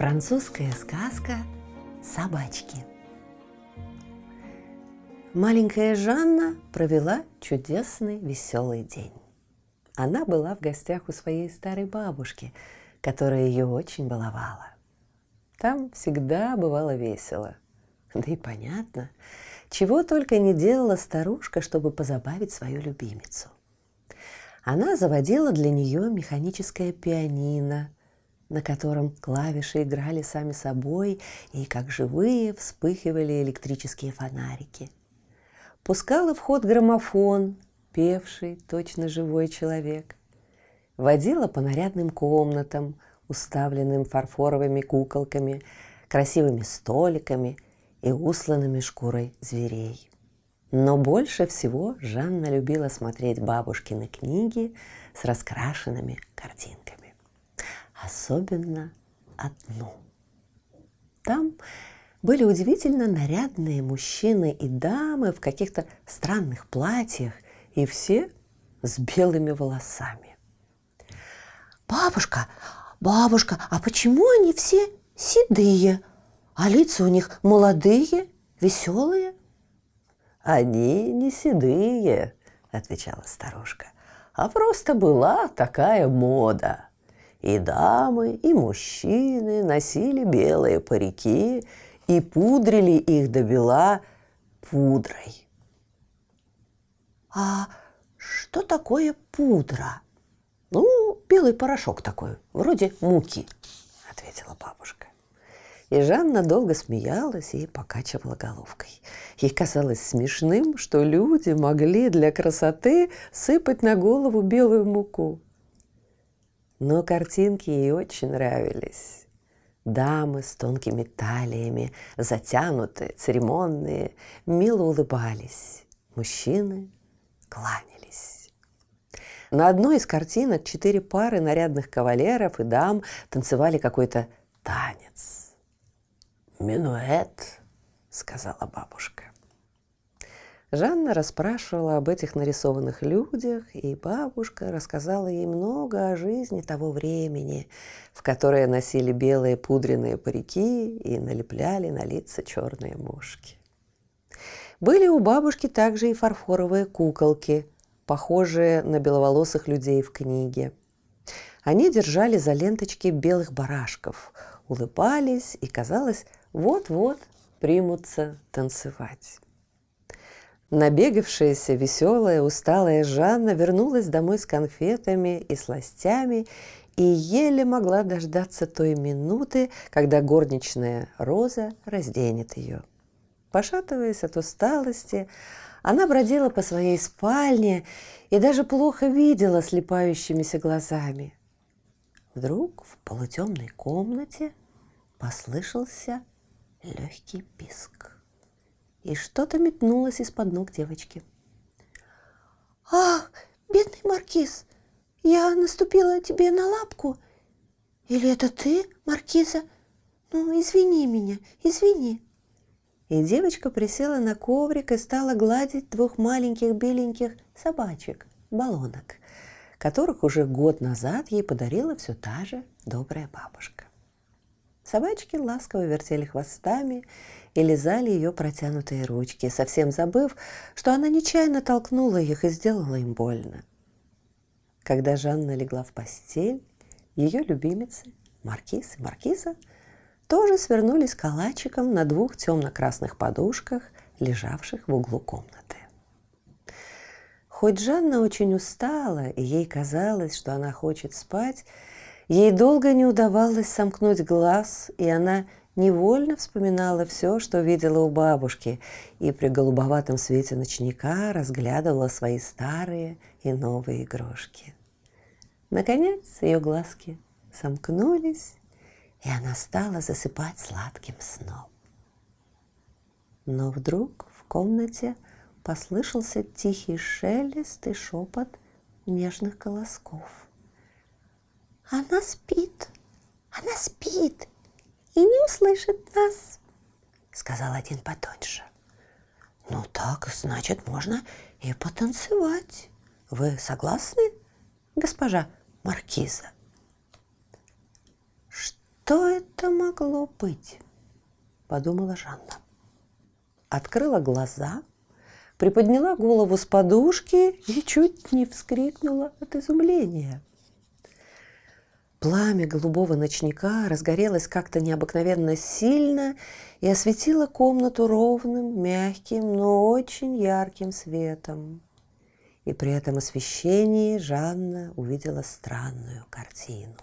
Французская сказка «Собачки». Маленькая Жанна провела чудесный веселый день. Она была в гостях у своей старой бабушки, которая ее очень баловала. Там всегда бывало весело. Да и понятно, чего только не делала старушка, чтобы позабавить свою любимицу. Она заводила для нее механическое пианино – на котором клавиши играли сами собой и, как живые, вспыхивали электрические фонарики. Пускала в ход граммофон, певший точно живой человек. Водила по нарядным комнатам, уставленным фарфоровыми куколками, красивыми столиками и усланными шкурой зверей. Но больше всего Жанна любила смотреть бабушкины книги с раскрашенными картинками особенно одну. Там были удивительно нарядные мужчины и дамы в каких-то странных платьях, и все с белыми волосами. «Бабушка, бабушка, а почему они все седые, а лица у них молодые, веселые?» «Они не седые», — отвечала старушка, «а просто была такая мода». И дамы, и мужчины носили белые парики и пудрили их до бела пудрой. А что такое пудра? Ну, белый порошок такой, вроде муки, ответила бабушка. И Жанна долго смеялась и покачивала головкой. Ей казалось смешным, что люди могли для красоты сыпать на голову белую муку. Но картинки ей очень нравились. Дамы с тонкими талиями, затянутые, церемонные, мило улыбались. Мужчины кланялись. На одной из картинок четыре пары нарядных кавалеров и дам танцевали какой-то танец. «Минуэт», — сказала бабушка. Жанна расспрашивала об этих нарисованных людях, и бабушка рассказала ей много о жизни того времени, в которое носили белые пудренные парики и налепляли на лица черные мушки. Были у бабушки также и фарфоровые куколки, похожие на беловолосых людей в книге. Они держали за ленточки белых барашков, улыбались и, казалось, вот-вот примутся танцевать. Набегавшаяся, веселая, усталая Жанна вернулась домой с конфетами и сластями и еле могла дождаться той минуты, когда горничная Роза разденет ее. Пошатываясь от усталости, она бродила по своей спальне и даже плохо видела слепающимися глазами. Вдруг в полутемной комнате послышался легкий писк и что-то метнулось из-под ног девочки. «Ах, бедный Маркиз, я наступила тебе на лапку. Или это ты, Маркиза? Ну, извини меня, извини». И девочка присела на коврик и стала гладить двух маленьких беленьких собачек, баллонок, которых уже год назад ей подарила все та же добрая бабушка. Собачки ласково вертели хвостами и лизали ее протянутые ручки, совсем забыв, что она нечаянно толкнула их и сделала им больно. Когда Жанна легла в постель, ее любимицы, Маркиз и Маркиза, тоже свернулись калачиком на двух темно-красных подушках, лежавших в углу комнаты. Хоть Жанна очень устала, и ей казалось, что она хочет спать, ей долго не удавалось сомкнуть глаз, и она невольно вспоминала все, что видела у бабушки, и при голубоватом свете ночника разглядывала свои старые и новые игрушки. Наконец ее глазки сомкнулись, и она стала засыпать сладким сном. Но вдруг в комнате послышался тихий шелест и шепот нежных голосков. «Она спит! Она спит! И не услышит нас!» Сказал один потоньше. «Ну так, значит, можно и потанцевать. Вы согласны, госпожа Маркиза?» «Что это могло быть?» – подумала Жанна. Открыла глаза, приподняла голову с подушки и чуть не вскрикнула от изумления. Пламя голубого ночника разгорелось как-то необыкновенно сильно и осветило комнату ровным, мягким, но очень ярким светом. И при этом освещении Жанна увидела странную картину.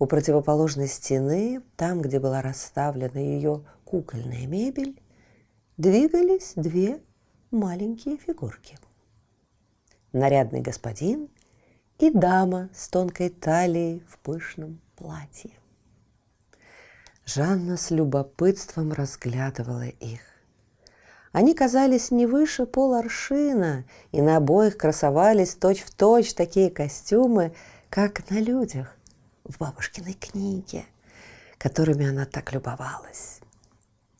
У противоположной стены, там, где была расставлена ее кукольная мебель, двигались две маленькие фигурки. Нарядный господин и дама с тонкой талией в пышном платье. Жанна с любопытством разглядывала их. Они казались не выше поларшина, и на обоих красовались точь-в-точь точь такие костюмы, как на людях в бабушкиной книге, которыми она так любовалась.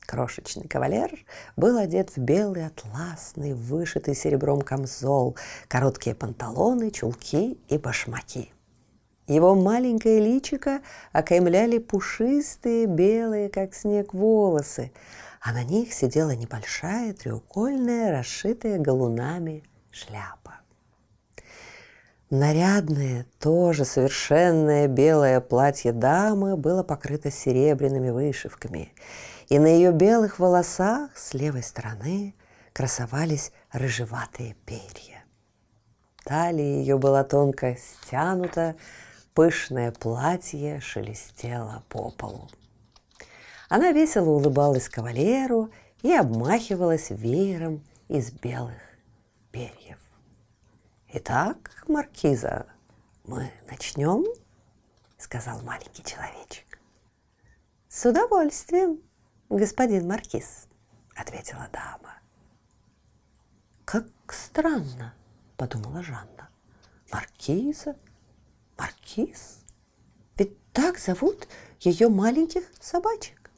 Крошечный кавалер был одет в белый атласный, вышитый серебром камзол, короткие панталоны, чулки и башмаки. Его маленькое личико окаймляли пушистые, белые, как снег, волосы, а на них сидела небольшая, треугольная, расшитая галунами шляпа. Нарядное, тоже совершенное белое платье дамы было покрыто серебряными вышивками, и на ее белых волосах с левой стороны красовались рыжеватые перья. Талия ее была тонко стянута, пышное платье шелестело по полу. Она весело улыбалась кавалеру и обмахивалась веером из белых перьев. «Итак, Маркиза, мы начнем?» — сказал маленький человечек. «С удовольствием, господин Маркиз», — ответила дама. «Как странно», — подумала Жанна. «Маркиза? Маркиз? Ведь так зовут ее маленьких собачек».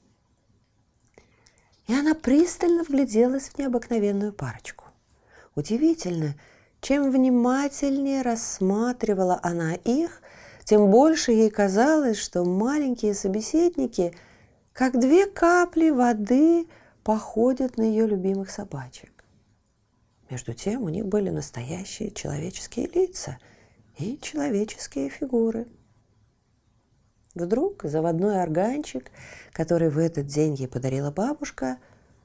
И она пристально вгляделась в необыкновенную парочку. Удивительно, чем внимательнее рассматривала она их, тем больше ей казалось, что маленькие собеседники, как две капли воды, походят на ее любимых собачек. Между тем у них были настоящие человеческие лица и человеческие фигуры. Вдруг заводной органчик, который в этот день ей подарила бабушка,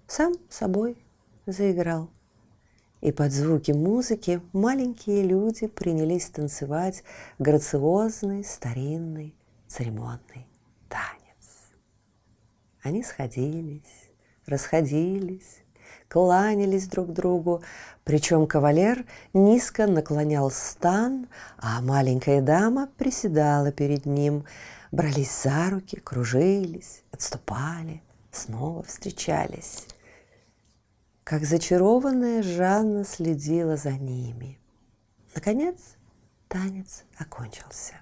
сам собой заиграл – и под звуки музыки маленькие люди принялись танцевать грациозный, старинный, церемонный танец. Они сходились, расходились, кланялись друг другу, причем кавалер низко наклонял стан, а маленькая дама приседала перед ним, брались за руки, кружились, отступали, снова встречались. Как зачарованная Жанна следила за ними. Наконец, танец окончился.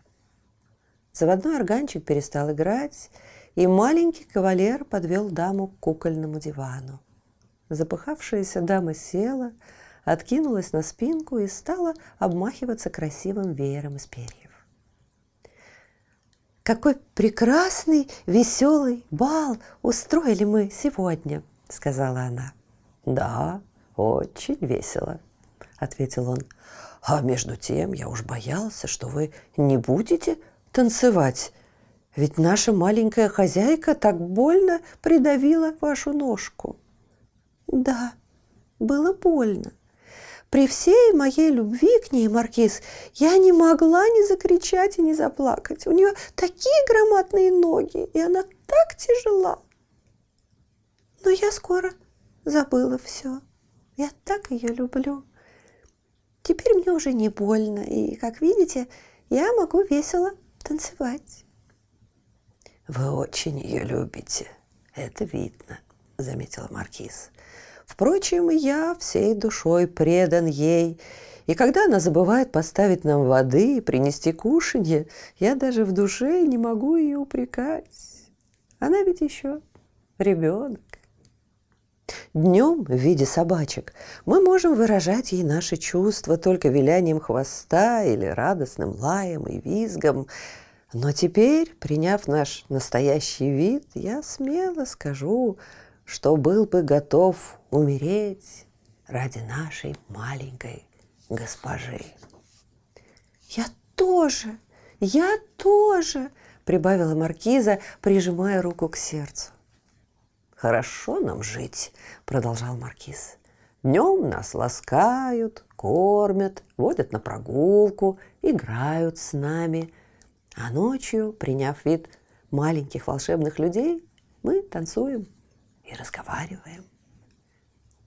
Заводной органчик перестал играть, и маленький кавалер подвел даму к кукольному дивану. Запыхавшаяся дама села, откинулась на спинку и стала обмахиваться красивым веером из перьев. «Какой прекрасный, веселый бал устроили мы сегодня!» — сказала она. «Да, очень весело», — ответил он. «А между тем я уж боялся, что вы не будете танцевать, ведь наша маленькая хозяйка так больно придавила вашу ножку». «Да, было больно. При всей моей любви к ней, Маркиз, я не могла не закричать и не заплакать. У нее такие громадные ноги, и она так тяжела. Но я скоро забыла все. Я так ее люблю. Теперь мне уже не больно, и, как видите, я могу весело танцевать. Вы очень ее любите, это видно, заметила Маркиз. Впрочем, я всей душой предан ей, и когда она забывает поставить нам воды и принести кушанье, я даже в душе не могу ее упрекать. Она ведь еще ребенок. Днем в виде собачек мы можем выражать ей наши чувства только вилянием хвоста или радостным лаем и визгом. Но теперь, приняв наш настоящий вид, я смело скажу, что был бы готов умереть ради нашей маленькой госпожи. «Я тоже, я тоже!» – прибавила маркиза, прижимая руку к сердцу. «Хорошо нам жить», – продолжал маркиз. «Днем нас ласкают, кормят, водят на прогулку, играют с нами. А ночью, приняв вид маленьких волшебных людей, мы танцуем и разговариваем».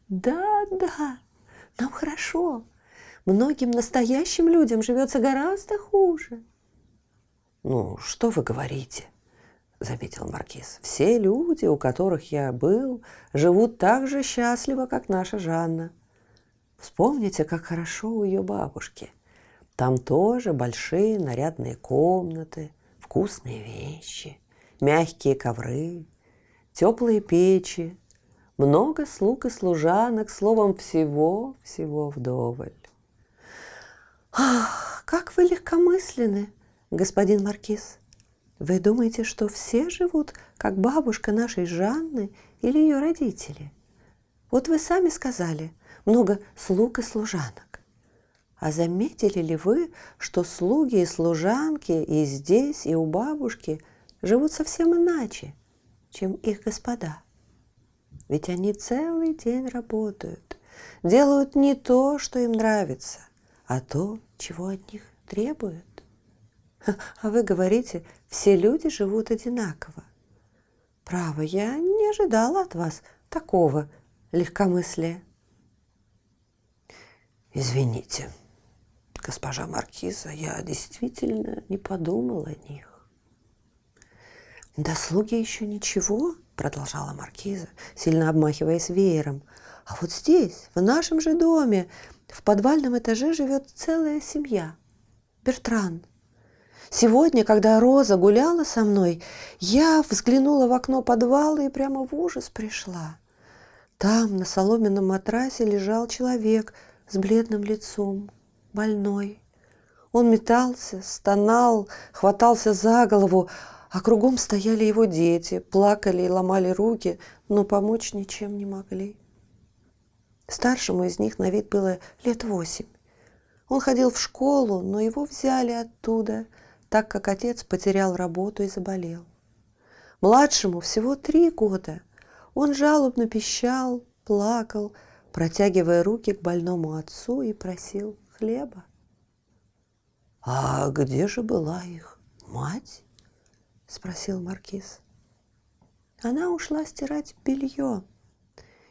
«Да, да, нам хорошо. Многим настоящим людям живется гораздо хуже». «Ну, что вы говорите?» – заметил Маркиз. «Все люди, у которых я был, живут так же счастливо, как наша Жанна. Вспомните, как хорошо у ее бабушки. Там тоже большие нарядные комнаты, вкусные вещи, мягкие ковры, теплые печи, много слуг и служанок, словом, всего-всего вдоволь. «Ах, как вы легкомысленны, господин Маркиз!» Вы думаете, что все живут, как бабушка нашей Жанны или ее родители? Вот вы сами сказали, много слуг и служанок. А заметили ли вы, что слуги и служанки и здесь, и у бабушки живут совсем иначе, чем их господа? Ведь они целый день работают, делают не то, что им нравится, а то, чего от них требуют. А вы говорите, все люди живут одинаково. Право, я не ожидала от вас такого легкомыслия. Извините, госпожа Маркиза, я действительно не подумал о них. Да слуги еще ничего, продолжала Маркиза, сильно обмахиваясь веером. А вот здесь, в нашем же доме, в подвальном этаже живет целая семья. Бертран – Сегодня, когда Роза гуляла со мной, я взглянула в окно подвала и прямо в ужас пришла. Там на соломенном матрасе лежал человек с бледным лицом, больной. Он метался, стонал, хватался за голову, а кругом стояли его дети, плакали и ломали руки, но помочь ничем не могли. Старшему из них на вид было лет восемь. Он ходил в школу, но его взяли оттуда – так как отец потерял работу и заболел. Младшему всего три года. Он жалобно пищал, плакал, протягивая руки к больному отцу и просил хлеба. «А где же была их мать?» – спросил маркиз. Она ушла стирать белье.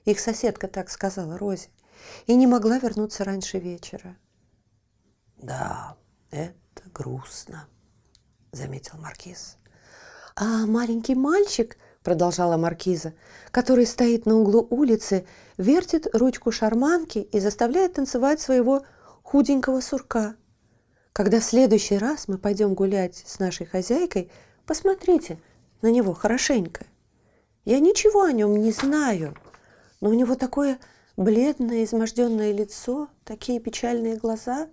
Их соседка так сказала Розе. И не могла вернуться раньше вечера. Да, это грустно заметил маркиз. А маленький мальчик, продолжала маркиза, который стоит на углу улицы, вертит ручку шарманки и заставляет танцевать своего худенького сурка. Когда в следующий раз мы пойдем гулять с нашей хозяйкой, посмотрите на него хорошенько. Я ничего о нем не знаю, но у него такое бледное, изможденное лицо, такие печальные глаза.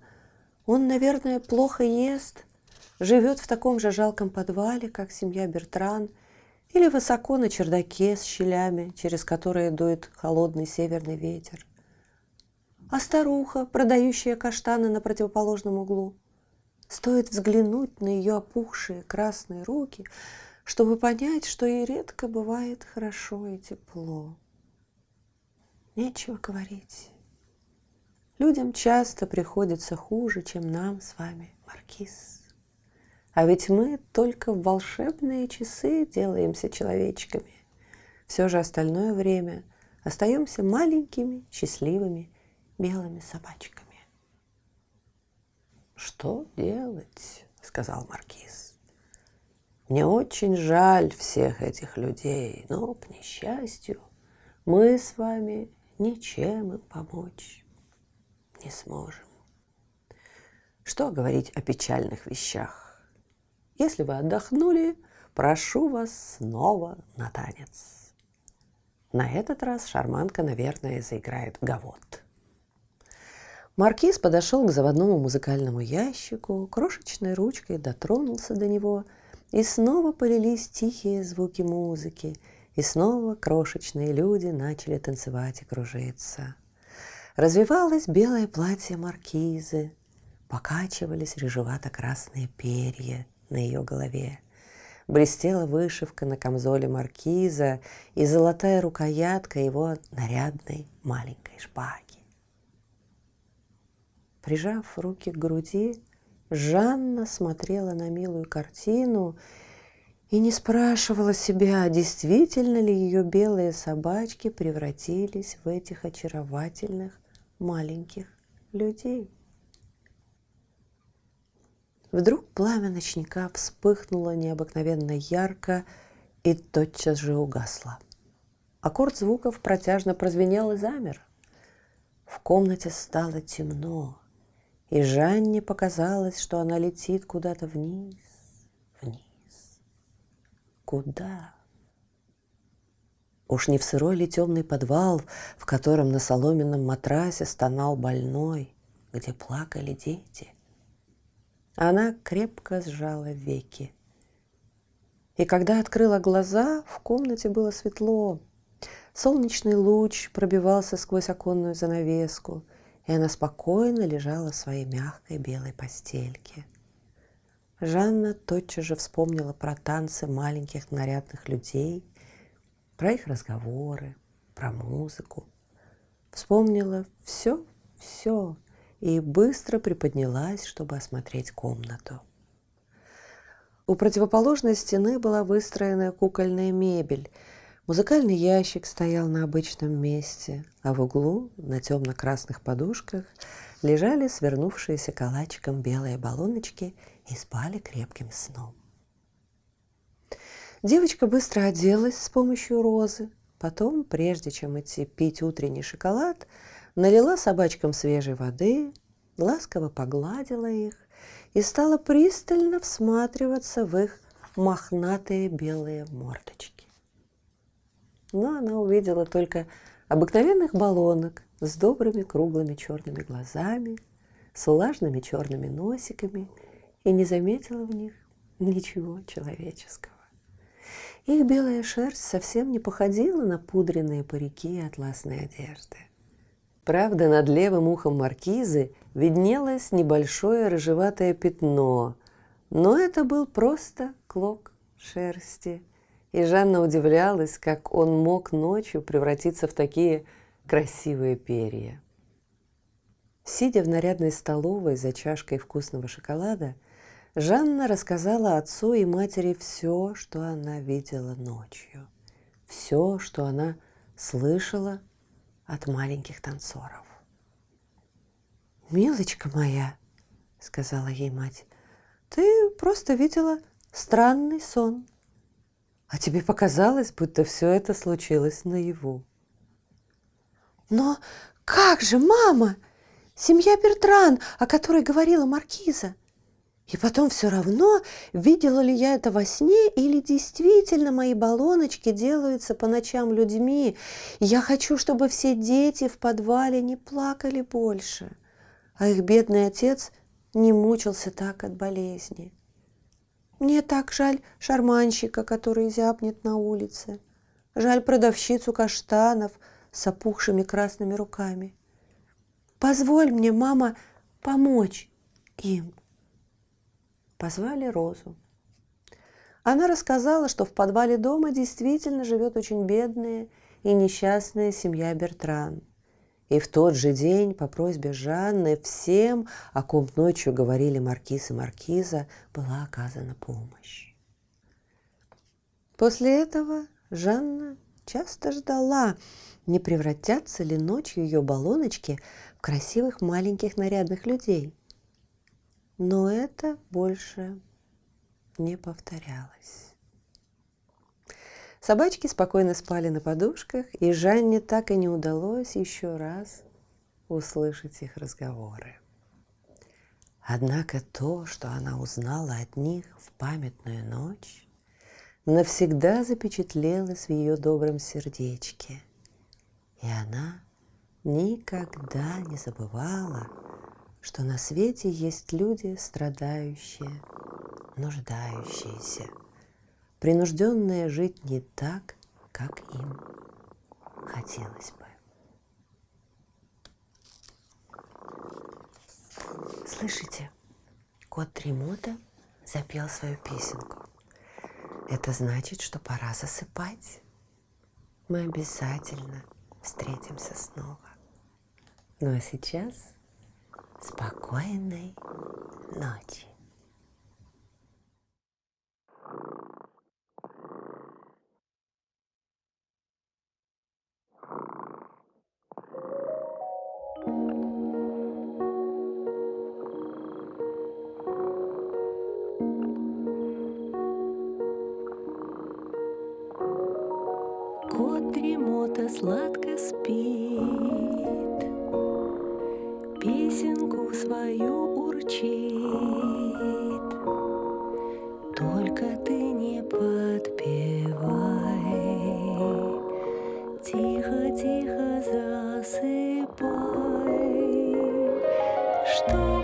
Он, наверное, плохо ест – живет в таком же жалком подвале, как семья Бертран, или высоко на чердаке с щелями, через которые дует холодный северный ветер. А старуха, продающая каштаны на противоположном углу, стоит взглянуть на ее опухшие красные руки, чтобы понять, что ей редко бывает хорошо и тепло. Нечего говорить. Людям часто приходится хуже, чем нам с вами, Маркиз. А ведь мы только в волшебные часы делаемся человечками. Все же остальное время остаемся маленькими, счастливыми, белыми собачками. — Что делать? — сказал Маркиз. — Мне очень жаль всех этих людей, но, к несчастью, мы с вами ничем им помочь не сможем. Что говорить о печальных вещах? Если вы отдохнули, прошу вас снова на танец. На этот раз шарманка, наверное, заиграет гавот. Маркиз подошел к заводному музыкальному ящику, крошечной ручкой дотронулся до него, и снова полились тихие звуки музыки, и снова крошечные люди начали танцевать и кружиться. Развивалось белое платье маркизы, покачивались рыжевато-красные перья на ее голове. Блестела вышивка на камзоле маркиза и золотая рукоятка его нарядной маленькой шпаги. Прижав руки к груди, Жанна смотрела на милую картину и не спрашивала себя, действительно ли ее белые собачки превратились в этих очаровательных маленьких людей. Вдруг пламя ночника вспыхнуло необыкновенно ярко и тотчас же угасло. Аккорд звуков протяжно прозвенел и замер. В комнате стало темно и Жанне показалось, что она летит куда-то вниз, вниз. Куда? Уж не в сырой ли темный подвал, в котором на соломенном матрасе стонал больной, где плакали дети? Она крепко сжала веки. И когда открыла глаза, в комнате было светло. Солнечный луч пробивался сквозь оконную занавеску – и она спокойно лежала в своей мягкой белой постельке. Жанна тотчас же вспомнила про танцы маленьких нарядных людей, про их разговоры, про музыку. Вспомнила все, все и быстро приподнялась, чтобы осмотреть комнату. У противоположной стены была выстроена кукольная мебель – Музыкальный ящик стоял на обычном месте, а в углу на темно-красных подушках лежали свернувшиеся калачиком белые баллоночки и спали крепким сном. Девочка быстро оделась с помощью розы, потом, прежде чем идти пить утренний шоколад, налила собачкам свежей воды, ласково погладила их и стала пристально всматриваться в их мохнатые белые мордочки но она увидела только обыкновенных баллонок с добрыми круглыми черными глазами, с влажными черными носиками и не заметила в них ничего человеческого. Их белая шерсть совсем не походила на пудренные парики и атласные одежды. Правда, над левым ухом маркизы виднелось небольшое рыжеватое пятно, но это был просто клок шерсти – и Жанна удивлялась, как он мог ночью превратиться в такие красивые перья. Сидя в нарядной столовой за чашкой вкусного шоколада, Жанна рассказала отцу и матери все, что она видела ночью, все, что она слышала от маленьких танцоров. «Милочка моя», — сказала ей мать, — «ты просто видела странный сон а тебе показалось, будто все это случилось наяву. Но как же, мама? Семья Бертран, о которой говорила Маркиза. И потом все равно, видела ли я это во сне или действительно мои баллоночки делаются по ночам людьми. Я хочу, чтобы все дети в подвале не плакали больше, а их бедный отец не мучился так от болезни. Мне так жаль шарманщика, который зябнет на улице. Жаль продавщицу каштанов с опухшими красными руками. Позволь мне, мама, помочь им. Позвали Розу. Она рассказала, что в подвале дома действительно живет очень бедная и несчастная семья Бертран – и в тот же день по просьбе Жанны всем, о ком ночью говорили маркиз и маркиза, была оказана помощь. После этого Жанна часто ждала, не превратятся ли ночью ее баллоночки в красивых маленьких нарядных людей. Но это больше не повторялось. Собачки спокойно спали на подушках, и Жанне так и не удалось еще раз услышать их разговоры. Однако то, что она узнала от них в памятную ночь, навсегда запечатлелось в ее добром сердечке, и она никогда не забывала, что на свете есть люди страдающие, нуждающиеся, принужденные жить не так, как им хотелось бы. Слышите, кот Тремота запел свою песенку. Это значит, что пора засыпать. Мы обязательно встретимся снова. Ну а сейчас спокойной ночи. Дремота сладко спит, Песенку свою урчит. Только ты не подпевай, Тихо-тихо засыпай, Чтобы